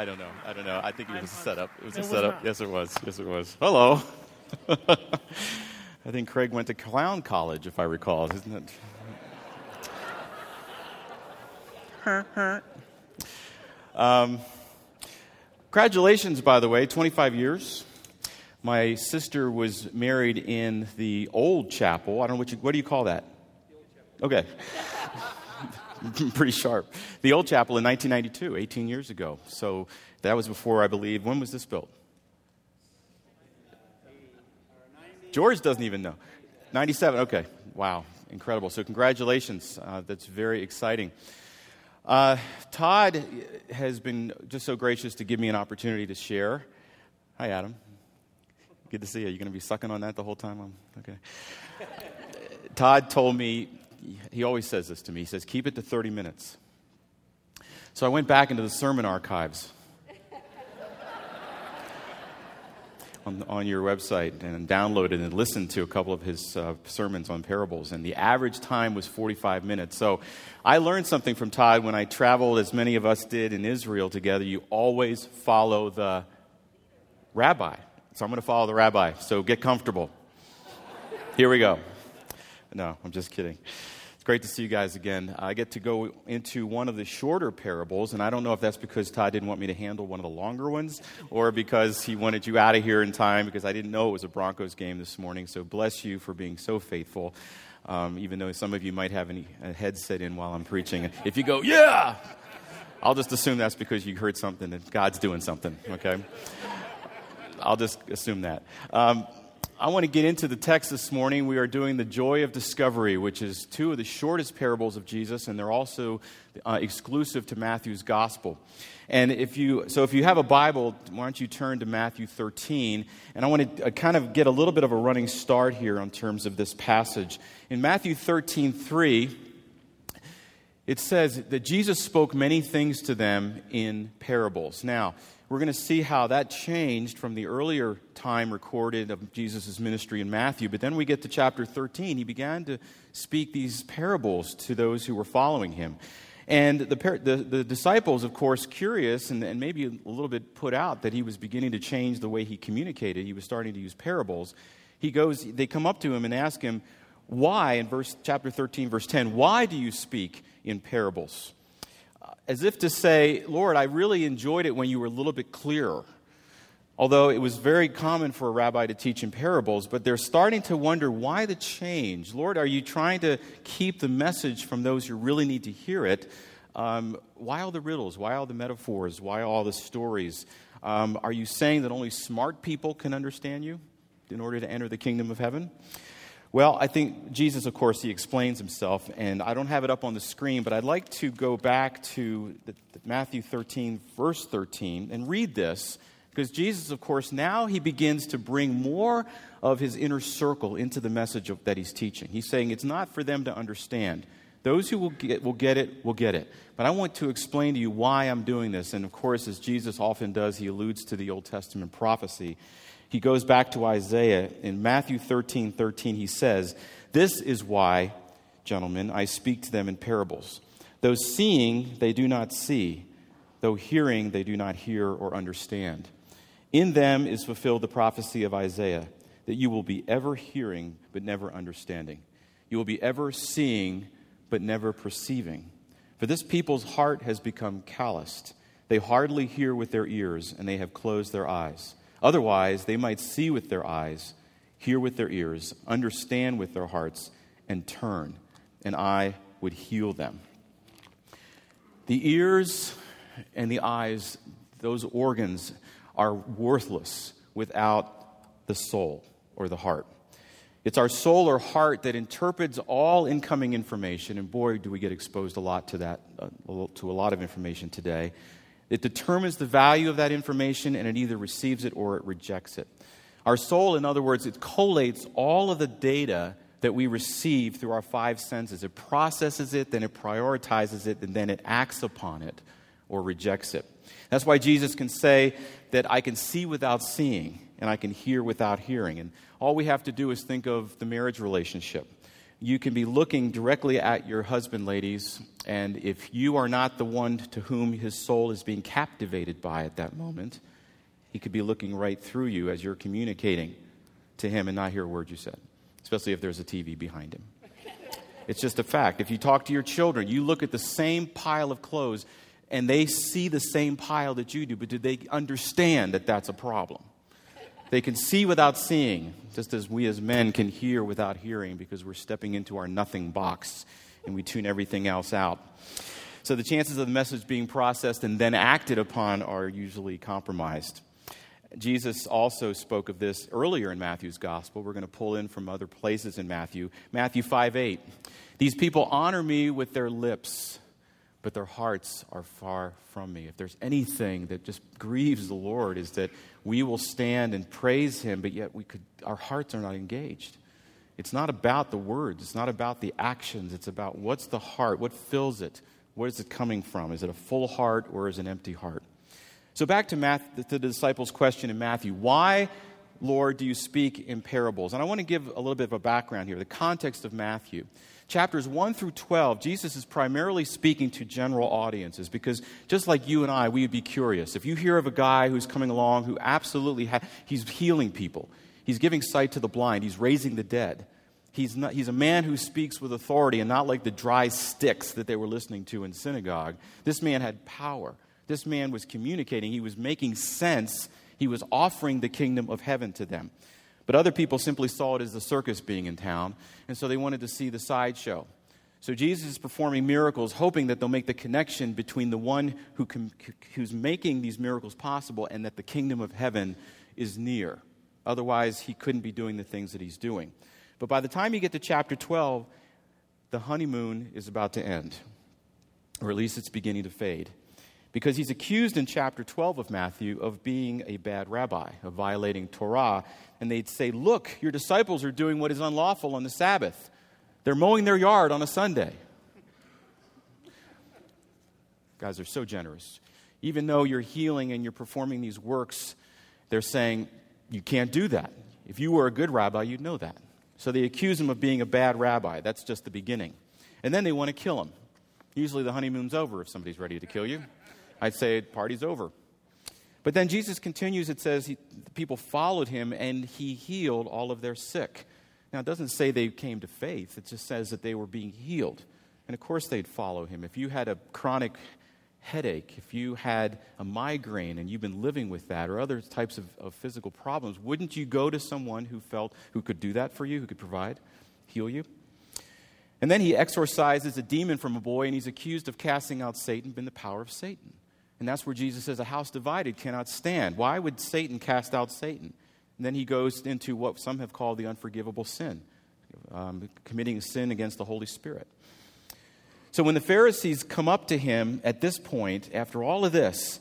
I don't know. I don't know. I think it was a setup. It was a It was setup. not. yes, it was. Yes, it was. Hello. I think Craig went to clown college, if I recall, isn't it? um, congratulations, by the way, 25 years. My sister was married in the old chapel. I don't know what you, what do you call that? Okay. Pretty sharp. The old chapel in 1992, 18 years ago. So that was before, I believe, when was this built? George doesn't even know. 97, okay. Wow, incredible. So, congratulations. Uh, that's very exciting. Uh, Todd has been just so gracious to give me an opportunity to share. Hi, Adam. Good to see you. You're going to be sucking on that the whole time? I'm, okay. Todd told me, he always says this to me. He says, keep it to 30 minutes. So I went back into the sermon archives on, on your website and downloaded and listened to a couple of his uh, sermons on parables. And the average time was 45 minutes. So I learned something from Todd when I traveled, as many of us did in Israel together. You always follow the rabbi. So I'm going to follow the rabbi. So get comfortable. Here we go. No, I'm just kidding. Great to see you guys again. I get to go into one of the shorter parables, and I don't know if that's because Todd didn't want me to handle one of the longer ones or because he wanted you out of here in time because I didn't know it was a Broncos game this morning. So bless you for being so faithful, um, even though some of you might have any, a headset in while I'm preaching. If you go, yeah, I'll just assume that's because you heard something and God's doing something, okay? I'll just assume that. Um, I want to get into the text this morning. We are doing the joy of discovery, which is two of the shortest parables of Jesus, and they're also uh, exclusive to Matthew's gospel. And if you, so if you have a Bible, why don't you turn to Matthew 13? And I want to uh, kind of get a little bit of a running start here in terms of this passage. In Matthew 13, 3, it says that Jesus spoke many things to them in parables. Now, we're going to see how that changed from the earlier time recorded of Jesus' ministry in Matthew. But then we get to chapter 13. He began to speak these parables to those who were following him. And the, the, the disciples, of course, curious and, and maybe a little bit put out that he was beginning to change the way he communicated. He was starting to use parables. He goes, they come up to him and ask him, why, in verse, chapter 13, verse 10, why do you speak in parables? As if to say, Lord, I really enjoyed it when you were a little bit clearer. Although it was very common for a rabbi to teach in parables, but they're starting to wonder why the change? Lord, are you trying to keep the message from those who really need to hear it? Um, why all the riddles? Why all the metaphors? Why all the stories? Um, are you saying that only smart people can understand you in order to enter the kingdom of heaven? Well, I think Jesus, of course, he explains himself, and I don't have it up on the screen, but I'd like to go back to the, the Matthew 13, verse 13, and read this, because Jesus, of course, now he begins to bring more of his inner circle into the message of, that he's teaching. He's saying it's not for them to understand. Those who will get, will get it will get it. But I want to explain to you why I'm doing this. And of course, as Jesus often does, he alludes to the Old Testament prophecy he goes back to Isaiah. In Matthew 13 13, he says, This is why, gentlemen, I speak to them in parables. Though seeing, they do not see, though hearing, they do not hear or understand. In them is fulfilled the prophecy of Isaiah that you will be ever hearing, but never understanding. You will be ever seeing, but never perceiving. For this people's heart has become calloused. They hardly hear with their ears, and they have closed their eyes. Otherwise, they might see with their eyes, hear with their ears, understand with their hearts, and turn, and I would heal them. The ears and the eyes, those organs, are worthless without the soul or the heart. It's our soul or heart that interprets all incoming information, and boy, do we get exposed a lot to that, uh, to a lot of information today. It determines the value of that information, and it either receives it or it rejects it. Our soul, in other words, it collates all of the data that we receive through our five senses. It processes it, then it prioritizes it, and then it acts upon it or rejects it. That's why Jesus can say that I can see without seeing and I can hear without hearing. And all we have to do is think of the marriage relationship. You can be looking directly at your husband, ladies, and if you are not the one to whom his soul is being captivated by at that moment, he could be looking right through you as you're communicating to him and not hear a word you said, especially if there's a TV behind him. It's just a fact. If you talk to your children, you look at the same pile of clothes and they see the same pile that you do, but do they understand that that's a problem? They can see without seeing, just as we as men can hear without hearing because we're stepping into our nothing box and we tune everything else out. So the chances of the message being processed and then acted upon are usually compromised. Jesus also spoke of this earlier in Matthew's gospel. We're going to pull in from other places in Matthew. Matthew 5 8. These people honor me with their lips, but their hearts are far from me. If there's anything that just grieves the Lord, is that we will stand and praise Him, but yet we could, our hearts are not engaged. It's not about the words, it's not about the actions, it's about what's the heart, what fills it, where is it coming from? Is it a full heart or is it an empty heart? So, back to, Matthew, to the disciples' question in Matthew why, Lord, do you speak in parables? And I want to give a little bit of a background here, the context of Matthew chapters 1 through 12, Jesus is primarily speaking to general audiences because just like you and I, we would be curious. If you hear of a guy who's coming along who absolutely ha- he's healing people, he's giving sight to the blind, he's raising the dead. He's, not, he's a man who speaks with authority and not like the dry sticks that they were listening to in synagogue. This man had power. This man was communicating. He was making sense. He was offering the kingdom of heaven to them. But other people simply saw it as the circus being in town, and so they wanted to see the sideshow. So Jesus is performing miracles, hoping that they'll make the connection between the one who who's making these miracles possible and that the kingdom of heaven is near. Otherwise, he couldn't be doing the things that he's doing. But by the time you get to chapter 12, the honeymoon is about to end, or at least it's beginning to fade because he's accused in chapter 12 of Matthew of being a bad rabbi, of violating Torah. And they'd say, Look, your disciples are doing what is unlawful on the Sabbath. They're mowing their yard on a Sunday. Guys are so generous. Even though you're healing and you're performing these works, they're saying, You can't do that. If you were a good rabbi, you'd know that. So they accuse him of being a bad rabbi. That's just the beginning. And then they want to kill him. Usually the honeymoon's over if somebody's ready to kill you. I'd say party's over. But then Jesus continues, it says, he, people followed him and he healed all of their sick. Now, it doesn't say they came to faith, it just says that they were being healed. And of course, they'd follow him. If you had a chronic headache, if you had a migraine and you've been living with that, or other types of, of physical problems, wouldn't you go to someone who felt who could do that for you, who could provide, heal you? And then he exorcises a demon from a boy, and he's accused of casting out Satan in the power of Satan. And that's where Jesus says, A house divided cannot stand. Why would Satan cast out Satan? And then he goes into what some have called the unforgivable sin, um, committing a sin against the Holy Spirit. So when the Pharisees come up to him at this point, after all of this,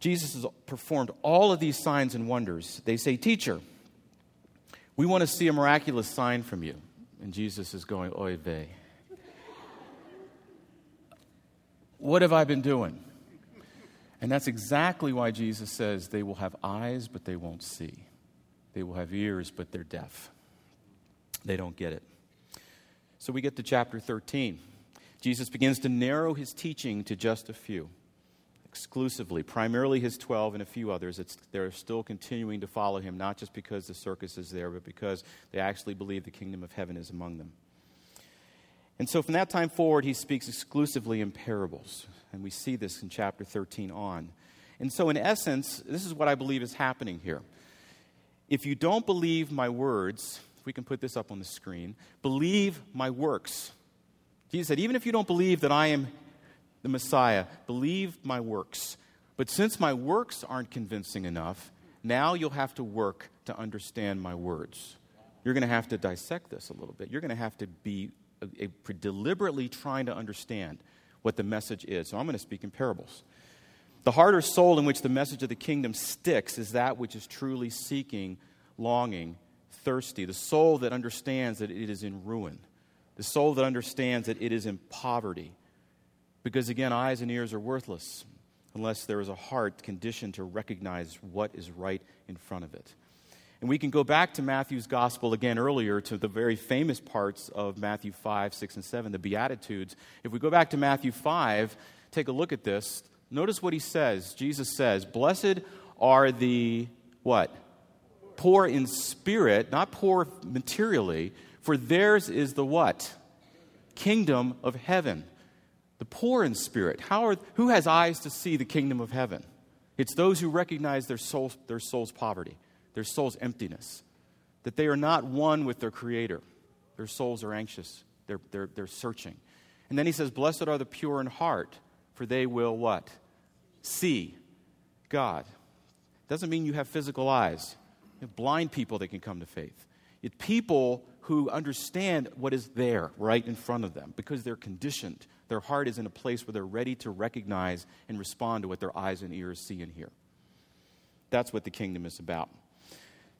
Jesus has performed all of these signs and wonders. They say, Teacher, we want to see a miraculous sign from you. And Jesus is going, Oy vey. What have I been doing? And that's exactly why Jesus says they will have eyes, but they won't see. They will have ears, but they're deaf. They don't get it. So we get to chapter 13. Jesus begins to narrow his teaching to just a few, exclusively, primarily his 12 and a few others. It's, they're still continuing to follow him, not just because the circus is there, but because they actually believe the kingdom of heaven is among them. And so from that time forward, he speaks exclusively in parables. And we see this in chapter 13 on. And so, in essence, this is what I believe is happening here. If you don't believe my words, we can put this up on the screen, believe my works. Jesus said, even if you don't believe that I am the Messiah, believe my works. But since my works aren't convincing enough, now you'll have to work to understand my words. You're going to have to dissect this a little bit. You're going to have to be deliberately trying to understand what the message is. So I'm going to speak in parables. The heart or soul in which the message of the kingdom sticks is that which is truly seeking, longing, thirsty. The soul that understands that it is in ruin. The soul that understands that it is in poverty. Because again, eyes and ears are worthless unless there is a heart conditioned to recognize what is right in front of it. And we can go back to Matthew's gospel again earlier to the very famous parts of Matthew 5, 6, and 7, the Beatitudes. If we go back to Matthew 5, take a look at this. Notice what he says. Jesus says, Blessed are the what? Poor in spirit, not poor materially, for theirs is the what? Kingdom of heaven. The poor in spirit. How are, who has eyes to see the kingdom of heaven? It's those who recognize their, soul, their soul's poverty, their soul's emptiness, that they are not one with their Creator. Their souls are anxious, they're, they're, they're searching. And then he says, Blessed are the pure in heart, for they will what? See God. Doesn't mean you have physical eyes. You have blind people that can come to faith. It's people who understand what is there right in front of them because they're conditioned. Their heart is in a place where they're ready to recognize and respond to what their eyes and ears see and hear. That's what the kingdom is about.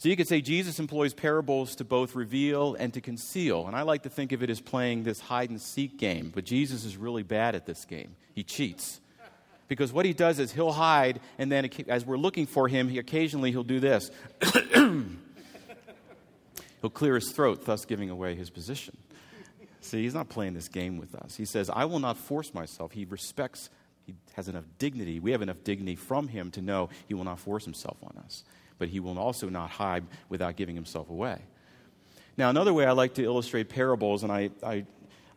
So you could say Jesus employs parables to both reveal and to conceal. And I like to think of it as playing this hide and seek game, but Jesus is really bad at this game. He cheats. Because what he does is he'll hide, and then as we're looking for him, he occasionally he'll do this. he'll clear his throat, thus giving away his position. See, he's not playing this game with us. He says, I will not force myself. He respects, he has enough dignity. We have enough dignity from him to know he will not force himself on us. But he will also not hide without giving himself away. Now, another way I like to illustrate parables, and I, I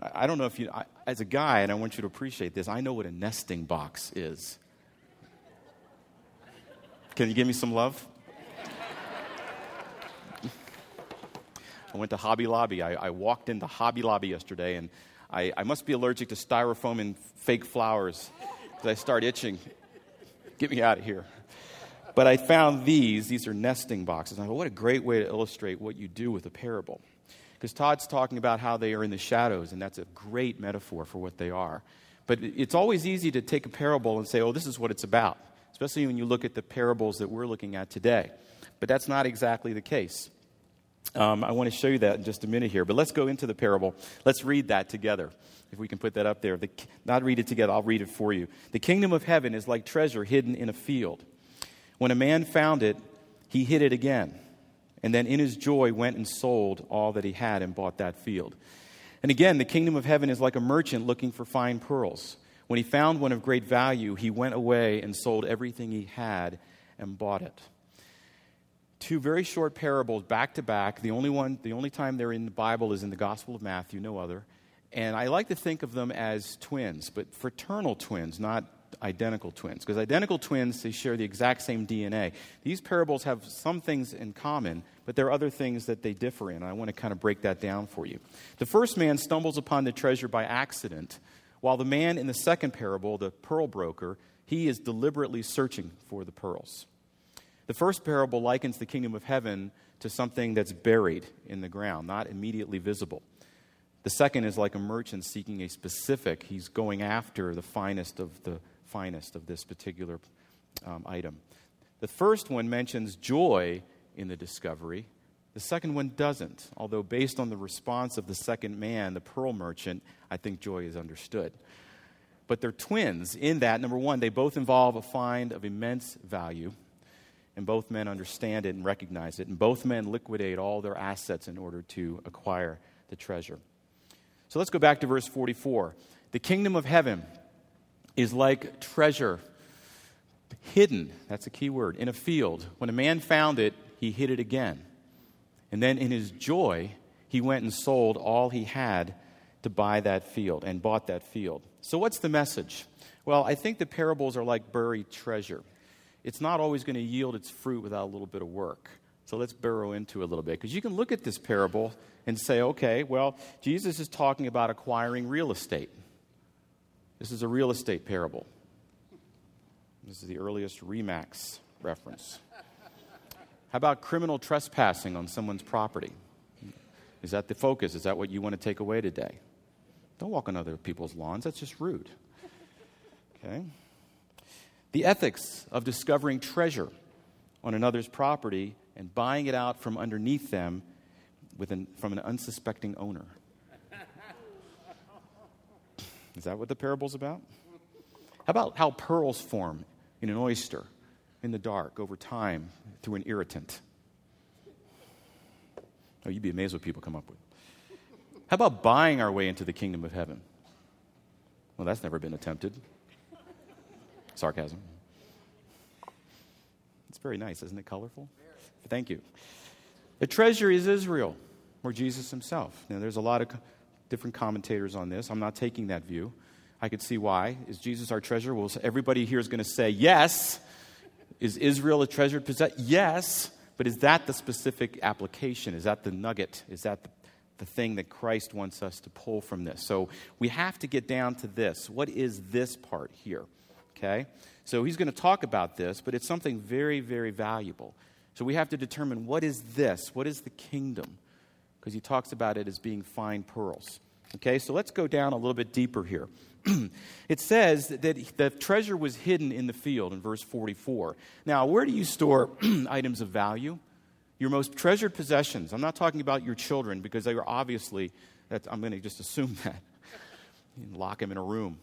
I don't know if you, I, as a guy, and I want you to appreciate this, I know what a nesting box is. Can you give me some love? I went to Hobby Lobby. I, I, walked into Hobby Lobby yesterday, and I, I must be allergic to styrofoam and fake flowers because I start itching. Get me out of here. But I found these. These are nesting boxes. And I thought, what a great way to illustrate what you do with a parable. Because Todd's talking about how they are in the shadows, and that's a great metaphor for what they are. But it's always easy to take a parable and say, oh, this is what it's about, especially when you look at the parables that we're looking at today. But that's not exactly the case. Um, I want to show you that in just a minute here. But let's go into the parable. Let's read that together. If we can put that up there. The, not read it together, I'll read it for you. The kingdom of heaven is like treasure hidden in a field. When a man found it, he hid it again and then in his joy went and sold all that he had and bought that field. And again, the kingdom of heaven is like a merchant looking for fine pearls. When he found one of great value, he went away and sold everything he had and bought it. Two very short parables back to back. The only one, the only time they're in the Bible is in the Gospel of Matthew, no other. And I like to think of them as twins, but fraternal twins, not identical twins. Because identical twins, they share the exact same DNA. These parables have some things in common, but there are other things that they differ in. I want to kind of break that down for you. The first man stumbles upon the treasure by accident, while the man in the second parable, the pearl broker, he is deliberately searching for the pearls. The first parable likens the kingdom of heaven to something that's buried in the ground, not immediately visible. The second is like a merchant seeking a specific, he's going after the finest of the finest of this particular um, item. The first one mentions joy in the discovery. The second one doesn't, although, based on the response of the second man, the pearl merchant, I think joy is understood. But they're twins in that, number one, they both involve a find of immense value, and both men understand it and recognize it, and both men liquidate all their assets in order to acquire the treasure. So let's go back to verse 44. The kingdom of heaven is like treasure hidden, that's a key word, in a field. When a man found it, he hid it again. And then in his joy, he went and sold all he had to buy that field and bought that field. So, what's the message? Well, I think the parables are like buried treasure. It's not always going to yield its fruit without a little bit of work. So let's burrow into a little bit because you can look at this parable and say, okay, well, Jesus is talking about acquiring real estate. This is a real estate parable. This is the earliest Remax reference. How about criminal trespassing on someone's property? Is that the focus? Is that what you want to take away today? Don't walk on other people's lawns, that's just rude. Okay? The ethics of discovering treasure on another's property and buying it out from underneath them an, from an unsuspecting owner. Is that what the parable's about? How about how pearls form in an oyster in the dark over time through an irritant? Oh, you'd be amazed what people come up with. How about buying our way into the kingdom of heaven? Well, that's never been attempted. Sarcasm. It's very nice, isn't it? Colorful? Thank you. The treasure is Israel, or Jesus himself. Now, there's a lot of different commentators on this. I'm not taking that view. I could see why. Is Jesus our treasure? Well, everybody here is going to say yes. Is Israel a treasured possession? Yes. But is that the specific application? Is that the nugget? Is that the, the thing that Christ wants us to pull from this? So we have to get down to this. What is this part here? Okay? So he's going to talk about this, but it's something very, very valuable. So we have to determine what is this? What is the kingdom? Because he talks about it as being fine pearls. Okay, so let's go down a little bit deeper here. it says that the treasure was hidden in the field in verse 44. Now, where do you store items of value? Your most treasured possessions. I'm not talking about your children because they are obviously, I'm going to just assume that. Lock them in a room.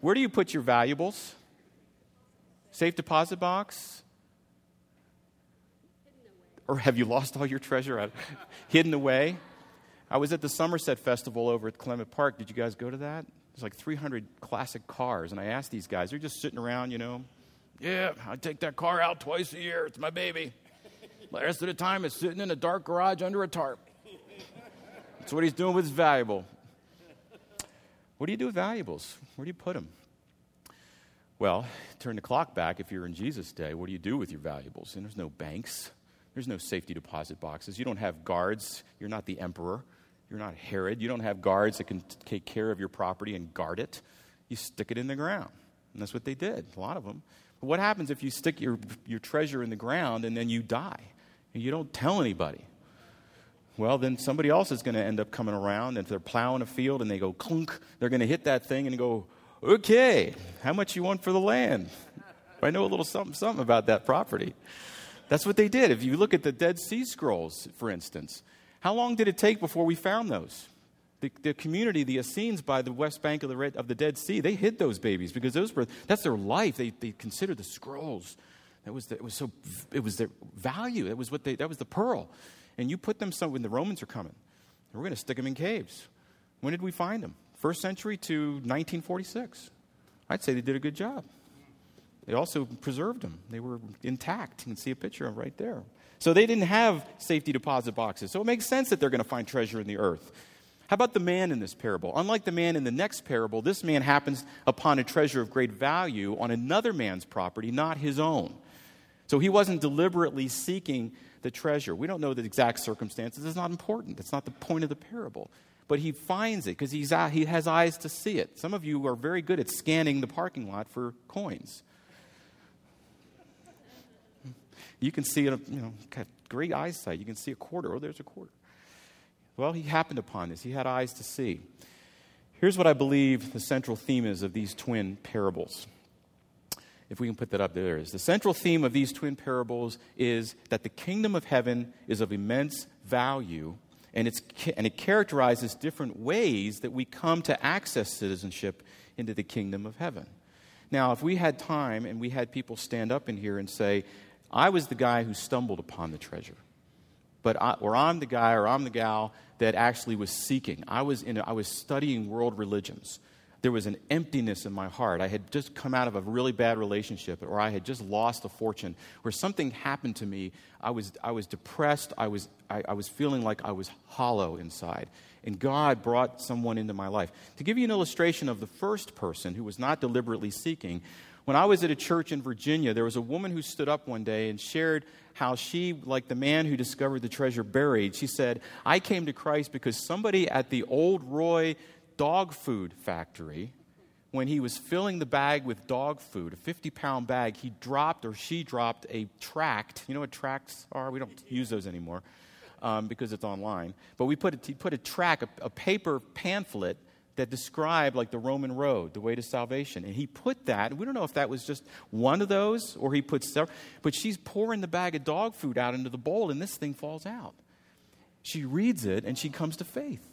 Where do you put your valuables? Safe deposit box? Or have you lost all your treasure hidden away? I was at the Summerset Festival over at Clement Park. Did you guys go to that? There's like 300 classic cars. And I asked these guys, they're just sitting around, you know. Yeah, I take that car out twice a year. It's my baby. The rest of the time, it's sitting in a dark garage under a tarp. That's what he's doing with his valuable. What do you do with valuables? Where do you put them? Well, turn the clock back. If you're in Jesus' day, what do you do with your valuables? And there's no banks, there's no safety deposit boxes. You don't have guards. You're not the emperor. You're not Herod. You don't have guards that can take care of your property and guard it. You stick it in the ground. And that's what they did, a lot of them. But what happens if you stick your, your treasure in the ground and then you die? And you don't tell anybody. Well, then somebody else is going to end up coming around. And if they're plowing a field and they go clunk, they're going to hit that thing and go, okay, how much you want for the land? I know a little something, something about that property. That's what they did. If you look at the Dead Sea Scrolls, for instance, how long did it take before we found those? The, the community, the Essenes by the west bank of the, Red, of the Dead Sea, they hid those babies because those were, that's their life. They, they considered the scrolls. That was, the, it was so, it was their value. That was what they, that was the pearl. And you put them some, when the Romans are coming, we're going to stick them in caves. When did we find them? First century to 1946. I'd say they did a good job. They also preserved them. They were intact. You can see a picture of them right there. So they didn't have safety deposit boxes. So it makes sense that they're going to find treasure in the earth. How about the man in this parable? Unlike the man in the next parable, this man happens upon a treasure of great value on another man's property, not his own. So he wasn't deliberately seeking the treasure. We don't know the exact circumstances. It's not important. That's not the point of the parable. But he finds it because he has eyes to see it. Some of you are very good at scanning the parking lot for coins. You can see it, you know, got great eyesight. You can see a quarter. Oh, there's a quarter. Well, he happened upon this. He had eyes to see. Here's what I believe the central theme is of these twin parables. If we can put that up, there is. The central theme of these twin parables is that the kingdom of heaven is of immense value, and, it's, and it characterizes different ways that we come to access citizenship into the kingdom of heaven. Now, if we had time and we had people stand up in here and say, I was the guy who stumbled upon the treasure. But I, or I'm the guy or I'm the gal that actually was seeking. I was, in I was studying world religions. There was an emptiness in my heart. I had just come out of a really bad relationship, or I had just lost a fortune, where something happened to me. I was, I was depressed. I was, I, I was feeling like I was hollow inside. And God brought someone into my life. To give you an illustration of the first person who was not deliberately seeking, when I was at a church in Virginia, there was a woman who stood up one day and shared how she, like the man who discovered the treasure buried, she said, I came to Christ because somebody at the Ol' Roy dog food factory, when he was filling the bag with dog food, a 50 pound bag, he dropped or she dropped a tract. You know what tracts are? We don't use those anymore um, because it's online. But we put a, put a track, a, a paper pamphlet that described like the Roman road, the way to salvation. And he put that, we don't know if that was just one of those or he put several, but she's pouring the bag of dog food out into the bowl and this thing falls out. She reads it and she comes to faith.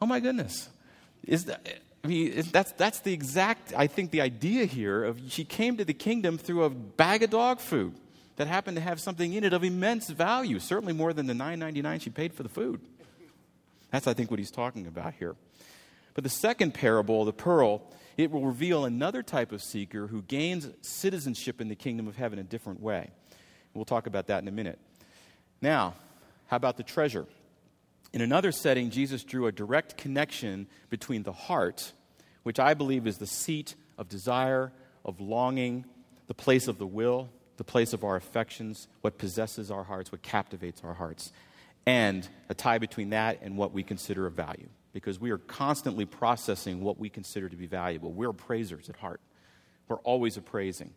Oh my goodness. Is that, I mean, that's, that's the exact, I think, the idea here of she came to the kingdom through a bag of dog food. that happened to have something in it of immense value, certainly more than the $9.99 she paid for the food. That's, I think, what he's talking about here. But the second parable, the pearl, it will reveal another type of seeker who gains citizenship in the kingdom of heaven a different way. We'll talk about that in a minute. Now, how about the treasure? In another setting, Jesus drew a direct connection between the heart, which I believe is the seat of desire, of longing, the place of the will, the place of our affections, what possesses our hearts, what captivates our hearts, and a tie between that and what we consider of value. Because we are constantly processing what we consider to be valuable. We're appraisers at heart. We're always appraising.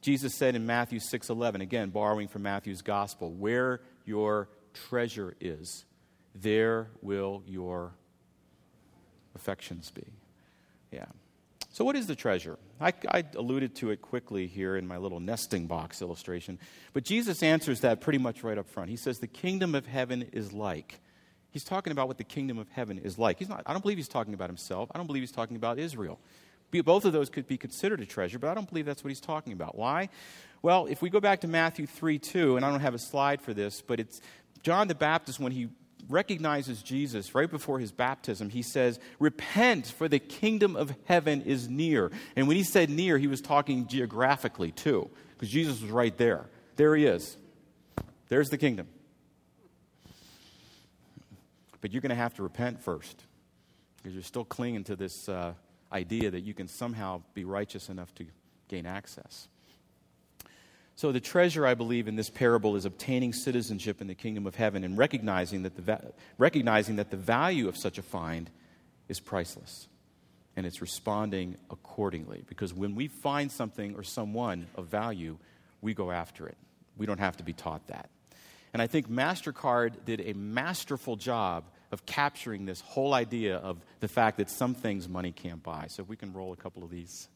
Jesus said in Matthew 6:11, again borrowing from Matthew's gospel, where your treasure is, there will your affections be. Yeah. So, what is the treasure? I, I, alluded to it quickly here in my little nesting box illustration, but Jesus answers that pretty much right up front. He says, The kingdom of heaven is like. He's talking about what the kingdom of heaven is like. He's not, I don't believe he's talking about himself. I don't believe he's talking about Israel. Both of those could be considered a treasure, but I don't believe that's what he's talking about. Why? Well, if we go back to Matthew 3 2, and I don't have a slide for this, but it's John the Baptist, when he recognizes Jesus right before his baptism, he says, Repent, for the kingdom of heaven is near. And when he said near, he was talking geographically too, because Jesus was right there. There he is. There's the kingdom. But you're going to have to repent first, because you're still clinging to this uh, idea that you can somehow be righteous enough to gain access. So, the treasure, I believe, in this parable is obtaining citizenship in the kingdom of heaven and recognizing that the, va- recognizing that the value of such a find is priceless. And it's responding accordingly. Because when we find something or someone of value, we go after it. We don't have to be taught that. And I think MasterCard did a masterful job of capturing this whole idea of the fact that some things money can't buy. So, if we can roll a couple of these,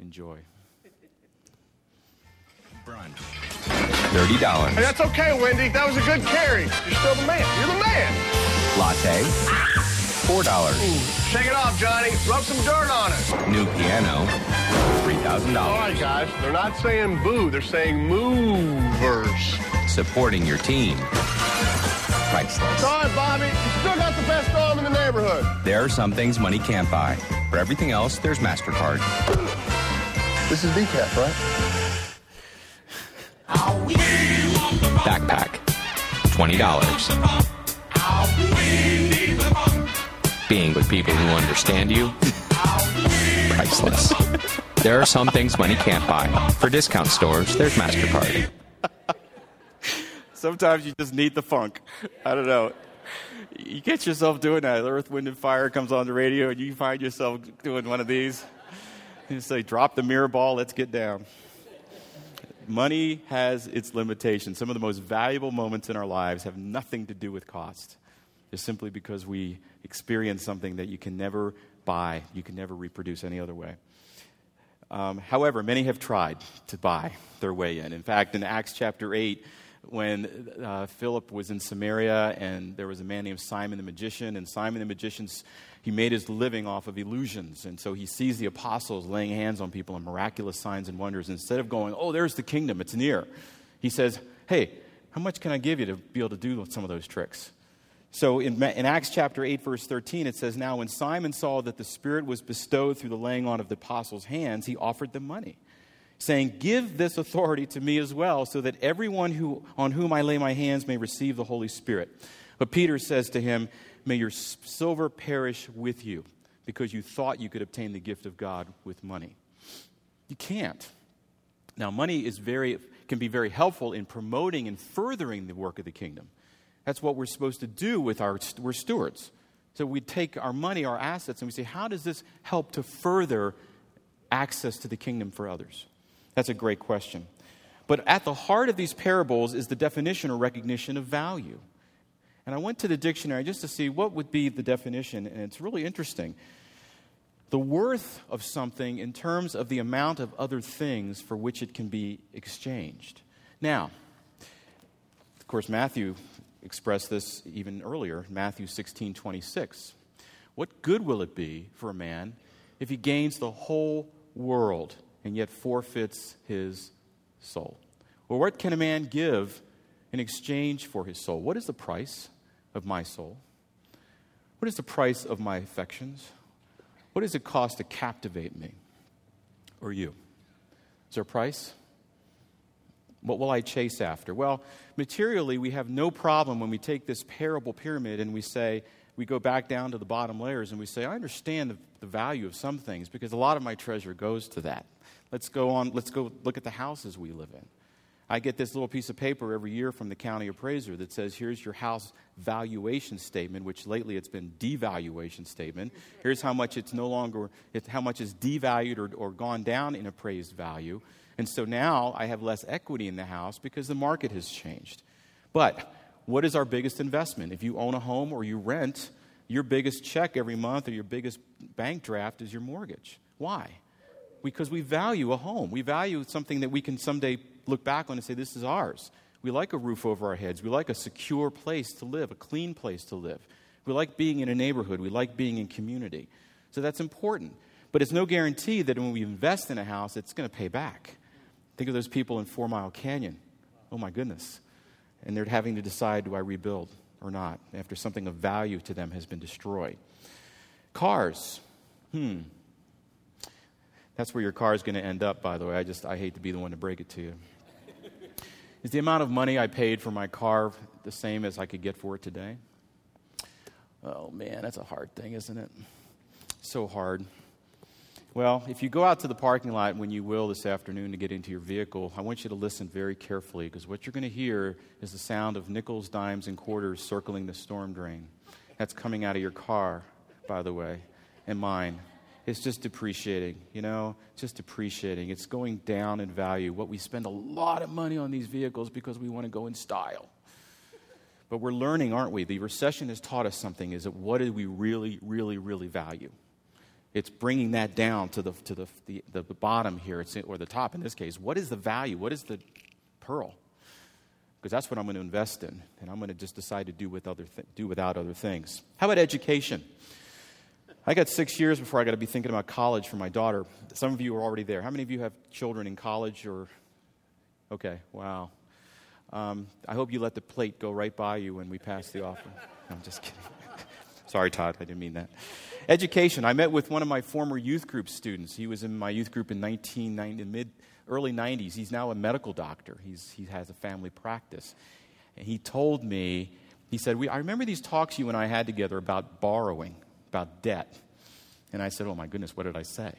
enjoy brunch. $30. Hey, that's okay, Wendy. That was a good carry. You're still the man. You're the man. Latte. $4. Shake it off, Johnny. Rub some dirt on it. New piano. $3,000. All right, guys. They're not saying boo. They're saying movers. Supporting your team. Priceless. All right, Bobby. You still got the best arm in the neighborhood. There are some things money can't buy. For everything else, there's MasterCard. This is decaf, right? Backpack, $20. Being with people who understand you, priceless. There are some things money can't buy. For discount stores, there's MasterCard. Sometimes you just need the funk. I don't know. You get yourself doing that. Earth, Wind, and Fire comes on the radio, and you find yourself doing one of these. You say, drop the mirror ball, let's get down money has its limitations. Some of the most valuable moments in our lives have nothing to do with cost. Just simply because we experience something that you can never buy, you can never reproduce any other way. Um, however, many have tried to buy their way in. In fact, in Acts chapter 8, when uh, Philip was in Samaria and there was a man named Simon the magician, and Simon the magician, he made his living off of illusions. And so he sees the apostles laying hands on people and miraculous signs and wonders. Instead of going, oh, there's the kingdom, it's near, he says, hey, how much can I give you to be able to do some of those tricks? So in, in, Acts chapter 8, verse 13, it says, Now when Simon saw that the Spirit was bestowed through the laying on of the apostles' hands, he offered them money, saying, Give this authority to me as well, so that everyone who, on whom I lay my hands may receive the Holy Spirit. But Peter says to him, May your silver perish with you because you thought you could obtain the gift of God with money. You can't. Now, money is very, can be very helpful in promoting and furthering the work of the kingdom. That's what we're supposed to do with our we're stewards. So we take our money, our assets, and we say, how does this help to further access to the kingdom for others? That's a great question. But at the heart of these parables is the definition or recognition of value. And I went to the dictionary just to see what would be the definition, and it's really interesting. The worth of something in terms of the amount of other things for which it can be exchanged. Now, of course, Matthew expressed this even earlier, Matthew 16 26. What good will it be for a man if he gains the whole world and yet forfeits his soul? Well, what can a man give in exchange for his soul? What is the price of my soul? What is the price of my affections? What does it cost to captivate me or you? Is there a price? What will I chase after? Well, materially, we have no problem when we take this parable pyramid and we say, we go back down to the bottom layers and we say, I understand the, the value of some things because a lot of my treasure goes to that. Let's go on, let's go look at the houses we live in. I get this little piece of paper every year from the county appraiser that says, here's your house valuation statement, which lately it's been devaluation statement. Here's how much it's no longer, it's how much is devalued or, or gone down in appraised value. And so now I have less equity in the house because the market has changed. But what is our biggest investment? If you own a home or you rent, your biggest check every month or your biggest bank draft is your mortgage. Why? Because we value a home. We value something that we can someday look back on and say, this is ours. We like a roof over our heads. We like a secure place to live, a clean place to live. We like being in a neighborhood. We like being in community. So that's important. But it's no guarantee that when we invest in a house, it's going to pay back. Think of those people in Four Mile Canyon. Oh my goodness. And they're having to decide do I rebuild or not after something of value to them has been destroyed. Cars. Hmm. That's where your car is going to end up, by the way. I just, I hate to be the one to break it to you. Is the amount of money I paid for my car the same as I could get for it today? Oh man, that's a hard thing, isn't it? So hard. Well, if you go out to the parking lot when you will this afternoon to get into your vehicle, I want you to listen very carefully because what you're going to hear is the sound of nickels, dimes, and quarters circling the storm drain. That's coming out of your car, by the way, and mine it's just depreciating, you know, just depreciating. It's going down in value. What we spend a lot of money on these vehicles because we want to go in style. But we're learning, aren't we? The recession has taught us something is that what do we really, really, really value? It's bringing that down to the, to the, the, the bottom here, it's, or the top in this case. What is the value? What is the pearl? Because that's what I'm going to invest in, and I'm going to just decide to do, with other th- do without other things. How about education? I got six years before I got to be thinking about college for my daughter. Some of you are already there. How many of you have children in college or? Okay, wow. Um, I hope you let the plate go right by you when we pass the offering. No, I'm just kidding. Sorry, Todd, I didn't mean that. Education. I met with one of my former youth group students. He was in my youth group in 1990, mid early 90s. He's now a medical doctor. He's, he has a family practice. And he told me, he said, we, I remember these talks you and I had together about borrowing about debt. And I said, Oh my goodness, what did I say?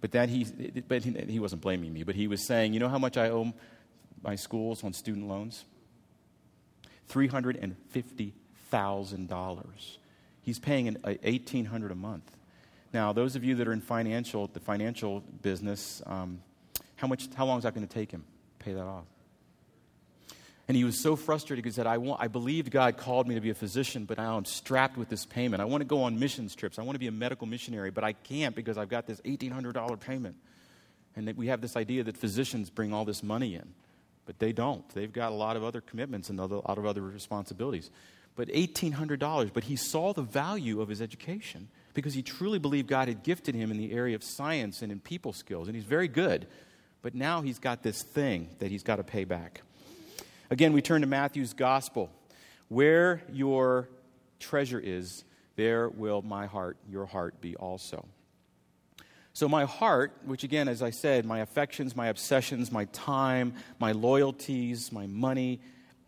But then he, but he, he wasn't blaming me, but he was saying, You know how much I owe my schools on student loans? $350,000. He's paying an, 1800 a month. Now, those of you that are in financial, the financial business, um, how, much, how long is that going to take him to pay that off? And he was so frustrated because he said, I, want, I believed God called me to be a physician, but now I'm strapped with this payment. I want to go on missions trips. I want to be a medical missionary, but I can't because I've got this $1,800 payment. And we have this idea that physicians bring all this money in, but they don't. They've got a lot of other commitments and a lot of other responsibilities. But $1,800, but he saw the value of his education because he truly believed God had gifted him in the area of science and in people skills, and he's very good. But now he's got this thing that he's got to pay back. Again, we turn to Matthew's gospel. Where your treasure is, there will my heart, your heart, be also. So, my heart, which again, as I said, my affections, my obsessions, my time, my loyalties, my money,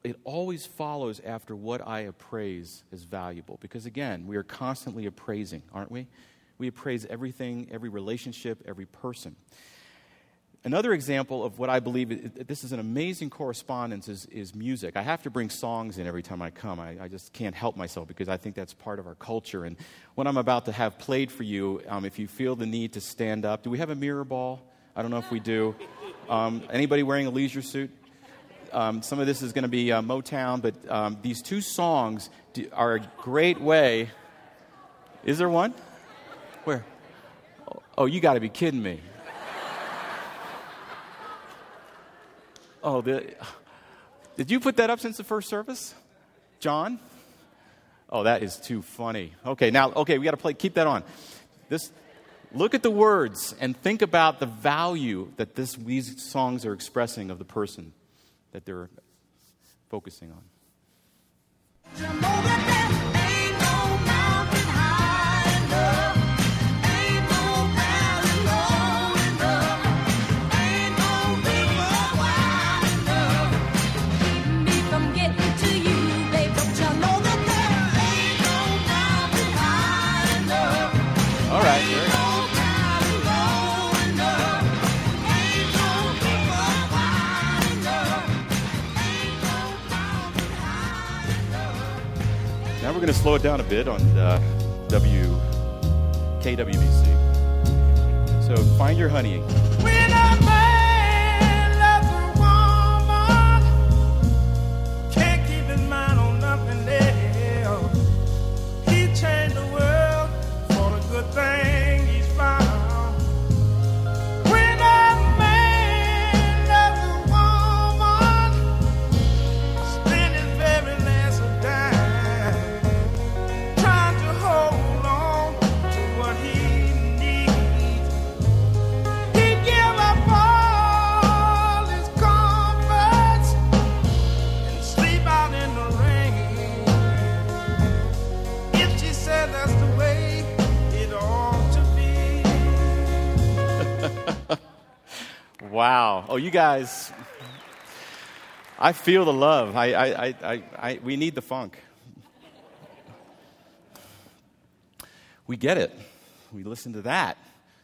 it always follows after what I appraise as valuable. Because again, we are constantly appraising, aren't we? We appraise everything, every relationship, every person. Another example of what I believe this is an amazing correspondence is, is music. I have to bring songs in every time I come. I, I, just can't help myself because I think that's part of our culture. And what I'm about to have played for you, um, if you feel the need to stand up, do we have a mirror ball? I don't know if we do. Um, anybody wearing a leisure suit? Um, some of this is going to be uh, Motown, but um, these two songs are a great way. Is there one? Where? Oh, you got to be kidding me. Oh, the, did you put that up since the first service? John? Oh, that is too funny. Okay, now, okay, we got to play, keep that on. This, look at the words and think about the value that this, these songs are expressing of the person that they're focusing on. To slow it down a bit on uh, W KWBC. So find your honey. Wow. Oh, you guys. I feel the love. I, I, I, I, we need the funk. We get it. We listen to that.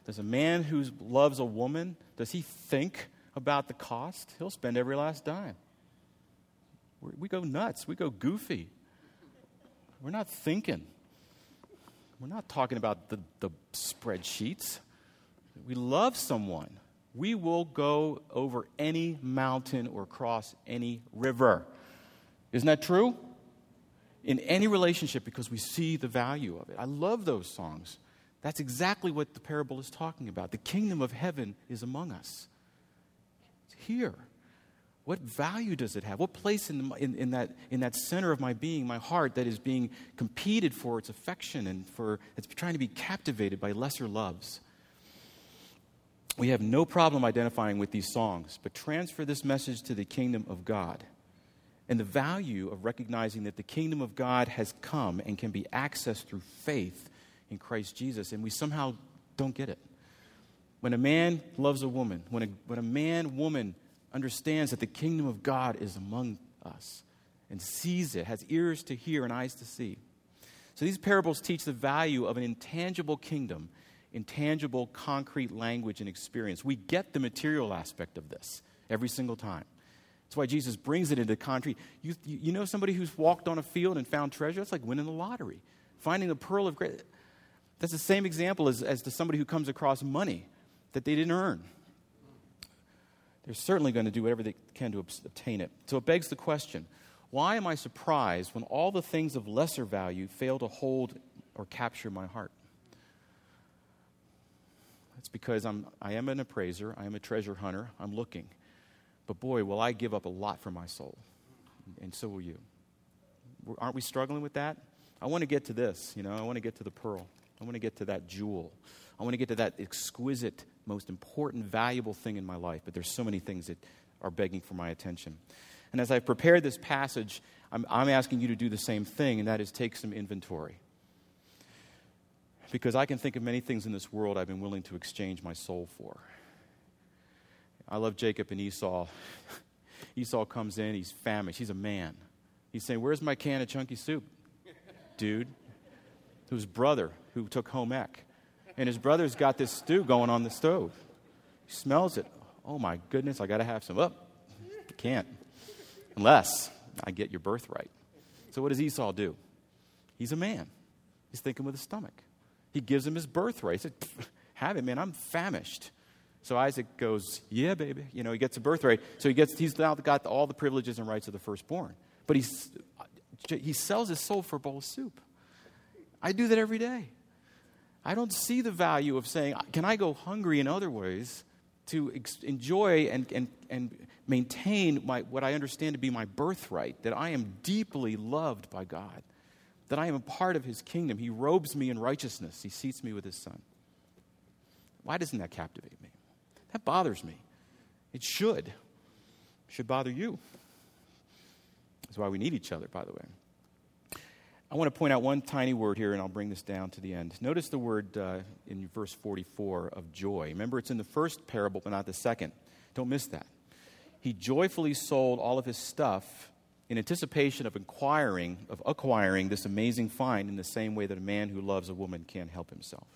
Does a man who loves a woman, does he think about the cost? He'll spend every last dime. we go nuts. We go goofy. We're not thinking. We're not talking about the, the spreadsheets. We love someone. We will go over any mountain or cross any river. Isn't that true? In any relationship because we see the value of it. I love those songs. That's exactly what the parable is talking about. The kingdom of heaven is among us. It's here. What value does it have? What place in, the, in, in, that, in that center of my being, my heart, that is being competed for its affection and for it's trying to be captivated by lesser loves? We have no problem identifying with these songs, but transfer this message to the kingdom of God and the value of recognizing that the kingdom of God has come and can be accessed through faith in Christ Jesus, and we somehow don't get it. When a man loves a woman, when a, when a man, woman understands that the kingdom of God is among us and sees it, has ears to hear and eyes to see. So these parables teach the value of an intangible kingdom, intangible, concrete language and experience. We get the material aspect of this every single time. That's why Jesus brings it into concrete. You, you know somebody who's walked on a field and found treasure? That's like winning the lottery. Finding the pearl of great. That's the same example as, as to somebody who comes across money that they didn't earn. They're certainly going to do whatever they can to obtain it. So it begs the question why am I surprised when all the things of lesser value fail to hold or capture my heart? That's because I'm, I am an appraiser, I am a treasure hunter, I'm looking. But boy, will I give up a lot for my soul. And so will you. Aren't we struggling with that? I want to get to this, you know, I want to get to the pearl. I want to get to that jewel. I want to get to that exquisite, most important, valuable thing in my life. But there's so many things that are begging for my attention. And as I've prepared this passage, I'm, I'm asking you to do the same thing, and that is take some inventory. Because I can think of many things in this world I've been willing to exchange my soul for. I love Jacob and Esau. Esau comes in, he's famished, he's a man. He's saying, Where's my can of chunky soup? Dude, whose brother who took home ec. And his brother's got this stew going on the stove. He smells it. Oh my goodness, I got to have some. Up. Oh, can't. Unless I get your birthright. So what does Esau do? He's a man. He's thinking with his stomach. He gives him his birthright. He said, Have it, man. I'm famished. So Isaac goes, Yeah, baby. You know, he gets a birthright. So he gets, he's now got all the privileges and rights of the firstborn. But he's, he sells his soul for a bowl of soup. I do that every day. I don't see the value of saying, Can I go hungry in other ways to ex- enjoy and, and, and maintain my, what I understand to be my birthright? That I am deeply loved by God, that I am a part of his kingdom. He robes me in righteousness, he seats me with his son. Why doesn't that captivate me? That bothers me. It should. should bother you. That's why we need each other, by the way. I want to point out one tiny word here, and I'll bring this down to the end. Notice the word uh, in verse 44 of joy. Remember, it's in the first parable, but not the second. Don't miss that. He joyfully sold all of his stuff in anticipation of acquiring, of acquiring this amazing find in the same way that a man who loves a woman can't help himself.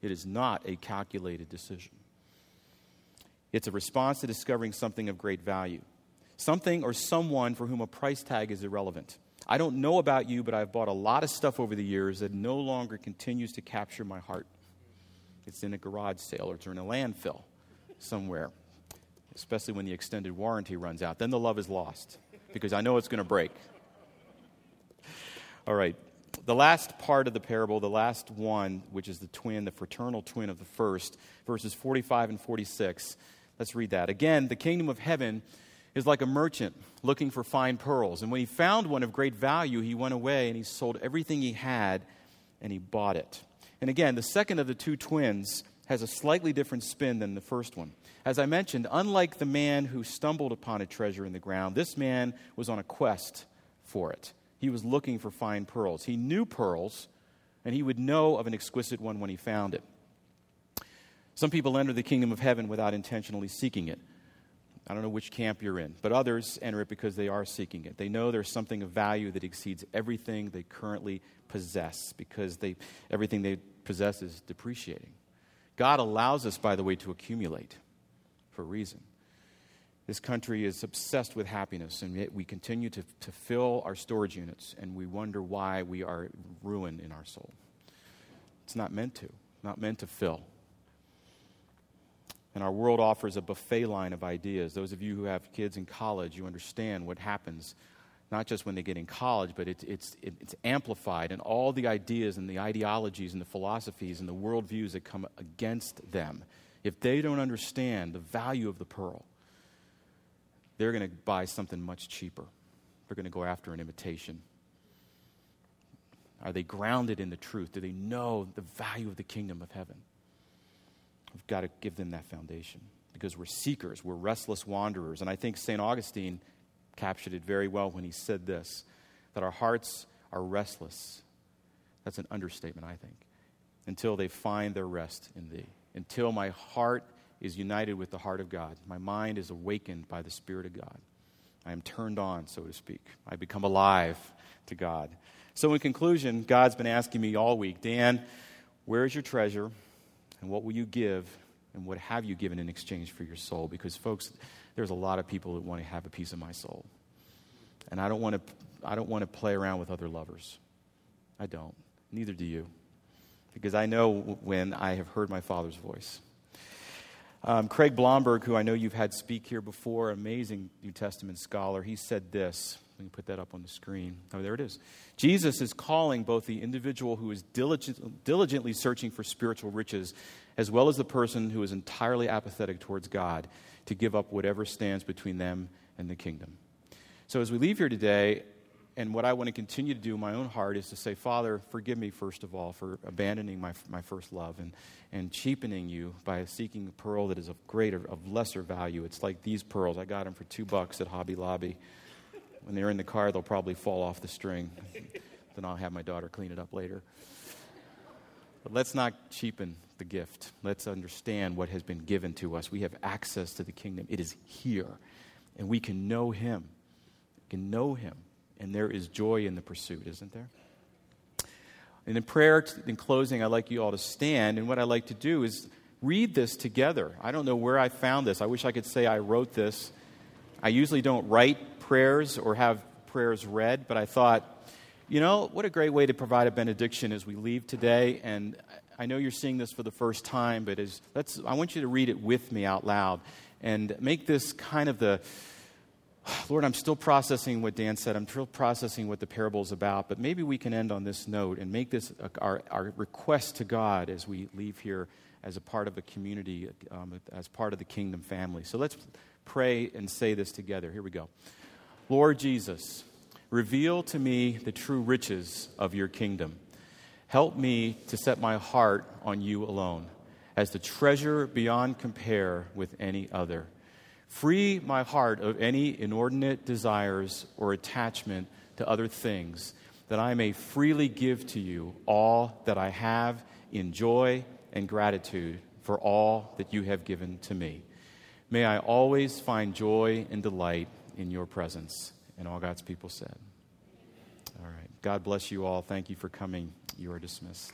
It is not a calculated decision. It's a response to discovering something of great value, something or someone for whom a price tag is irrelevant. I don't know about you, but I've bought a lot of stuff over the years that no longer continues to capture my heart. It's in a garage sale or it's in a landfill somewhere, especially when the extended warranty runs out. Then the love is lost because I know it's going to break. All right. The last part of the parable, the last one, which is the twin, the fraternal twin of the first, verses 45 and 46. Let's read that. Again, the kingdom of heaven is like a merchant looking for fine pearls. And when he found one of great value, he went away and he sold everything he had and he bought it. And again, the second of the two twins has a slightly different spin than the first one. As I mentioned, unlike the man who stumbled upon a treasure in the ground, this man was on a quest for it. He was looking for fine pearls. He knew pearls, and he would know of an exquisite one when he found it. Some people enter the kingdom of heaven without intentionally seeking it. I don't know which camp you're in, but others enter it because they are seeking it. They know there's something of value that exceeds everything they currently possess because they, everything they possess is depreciating. God allows us, by the way, to accumulate for a reason. This country is obsessed with happiness, and yet we continue to, to fill our storage units, and we wonder why we are ruined in our soul. It's not meant to, not meant to fill. And our world offers a buffet line of ideas. Those of you who have kids in college, you understand what happens, not just when they get in college, but it, it's, it's amplified, and all the ideas and the ideologies and the philosophies and the worldviews that come against them. If they don't understand the value of the pearl, they're going to buy something much cheaper. They're going to go after an imitation. Are they grounded in the truth? Do they know the value of the kingdom of heaven? We've got to give them that foundation because we're seekers, we're restless wanderers. And I think St. Augustine captured it very well when he said this that our hearts are restless. That's an understatement, I think, until they find their rest in thee. Until my heart is united with the heart of God, my mind is awakened by the Spirit of God. I am turned on, so to speak. I become alive to God. So, in conclusion, God's been asking me all week, Dan, where is your treasure? And what will you give? And what have you given in exchange for your soul? Because, folks, there's a lot of people that want to have a piece of my soul. And I don't want to, I don't want to play around with other lovers. I don't. Neither do you. Because I know when I have heard my Father's voice. Um, Craig Blomberg, who I know you've had speak here before, amazing New Testament scholar, he said this. Let me put that up on the screen. Oh, there it is. Jesus is calling both the individual who is diligent, diligently searching for spiritual riches, as well as the person who is entirely apathetic towards God, to give up whatever stands between them and the kingdom. So, as we leave here today, and what I want to continue to do in my own heart is to say, Father, forgive me, first of all, for abandoning my, my first love and, and cheapening you by seeking a pearl that is of greater, of lesser value. It's like these pearls. I got them for two bucks at Hobby Lobby. When they're in the car, they'll probably fall off the string. then I'll have my daughter clean it up later. But let's not cheapen the gift. Let's understand what has been given to us. We have access to the kingdom, it is here. And we can know Him. We can know Him. And there is joy in the pursuit, isn't there? And in prayer, in closing, I'd like you all to stand. And what I like to do is read this together. I don't know where I found this. I wish I could say I wrote this. I usually don't write prayers or have prayers read, but I thought, you know, what a great way to provide a benediction as we leave today. And I know you're seeing this for the first time, but as, let's, I want you to read it with me out loud and make this kind of the Lord, I'm still processing what Dan said. I'm still processing what the parable is about, but maybe we can end on this note and make this our, our request to God as we leave here as a part of a community, um, as part of the kingdom family. So let's pray and say this together. Here we go. Lord Jesus, reveal to me the true riches of your kingdom. Help me to set my heart on you alone as the treasure beyond compare with any other. Free my heart of any inordinate desires or attachment to other things, that I may freely give to you all that I have in joy and gratitude for all that you have given to me. May I always find joy and delight in your presence. And all God's people said. All right. God bless you all. Thank you for coming. You are dismissed.